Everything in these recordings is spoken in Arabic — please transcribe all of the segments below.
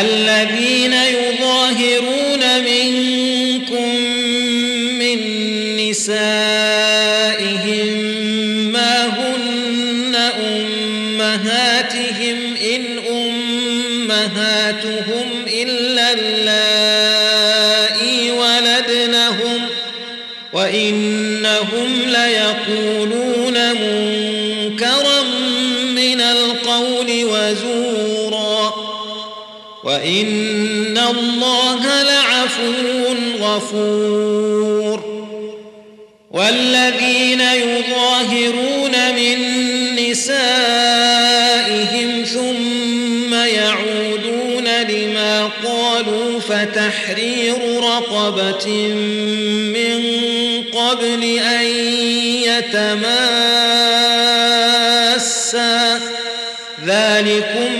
الذين يظاهرون منكم من نسائهم ما هن أمهاتهم إن أمهاتهم إلا اللائي وإن الله لعفو غفور. والذين يظاهرون من نسائهم ثم يعودون لما قالوا فتحرير رقبة من قبل أن يتماسا. ذلكم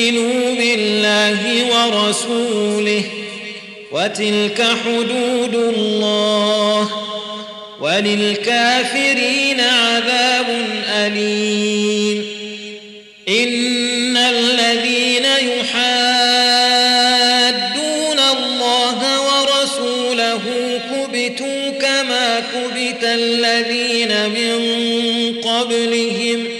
لتؤمنوا بالله ورسوله وتلك حدود الله وللكافرين عذاب أليم. إن الذين يحادون الله ورسوله كبتوا كما كبت الذين من قبلهم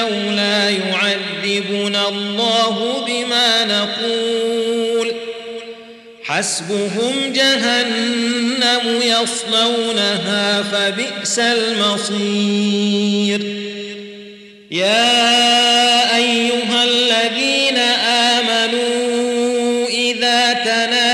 لولا يعذبنا الله بما نقول. حسبهم جهنم يصلونها فبئس المصير. يا أيها الذين آمنوا إذا تناجيتم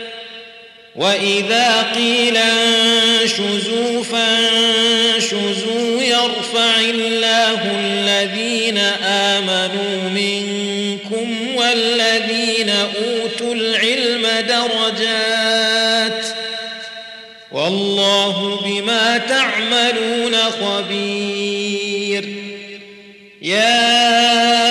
وإذا قيل انشزوا فانشزوا يرفع الله الذين آمنوا منكم والذين أوتوا العلم درجات والله بما تعملون خبير يا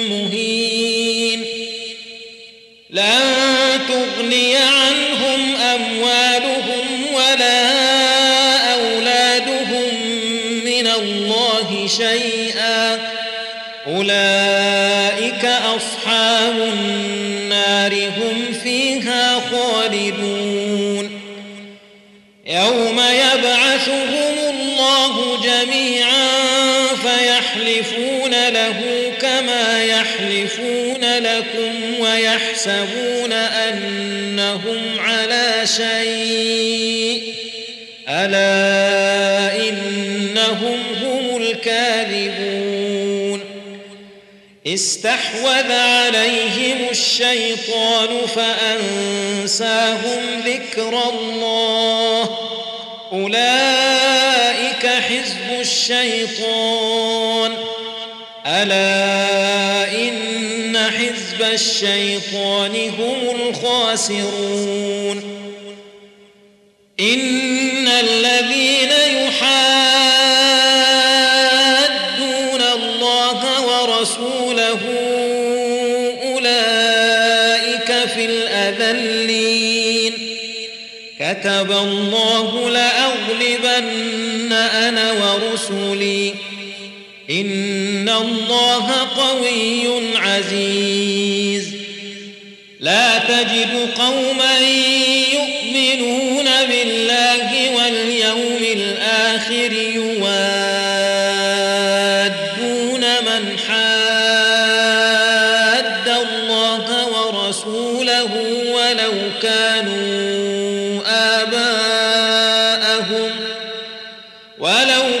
لن تغني عنهم أموالهم ولا أولادهم من الله شيئا. أولئك أصحاب النار هم فيها خالدون. يوم يبعثهم الله جميعا فيحلفون له يحلفون لكم ويحسبون أنهم على شيء ألا إنهم هم الكاذبون استحوذ عليهم الشيطان فأنساهم ذكر الله أولئك حزب الشيطان ألا إن الشيطان هم الخاسرون. إن الذين يحادون الله ورسوله أولئك في الأذلين. كتب الله لأغلبن أنا ورسلي. الله قوي عزيز. لا تجد قوما يؤمنون بالله واليوم الآخر يوادون من حاد الله ورسوله ولو كانوا آباءهم ولو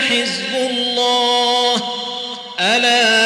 حزب الله. ألا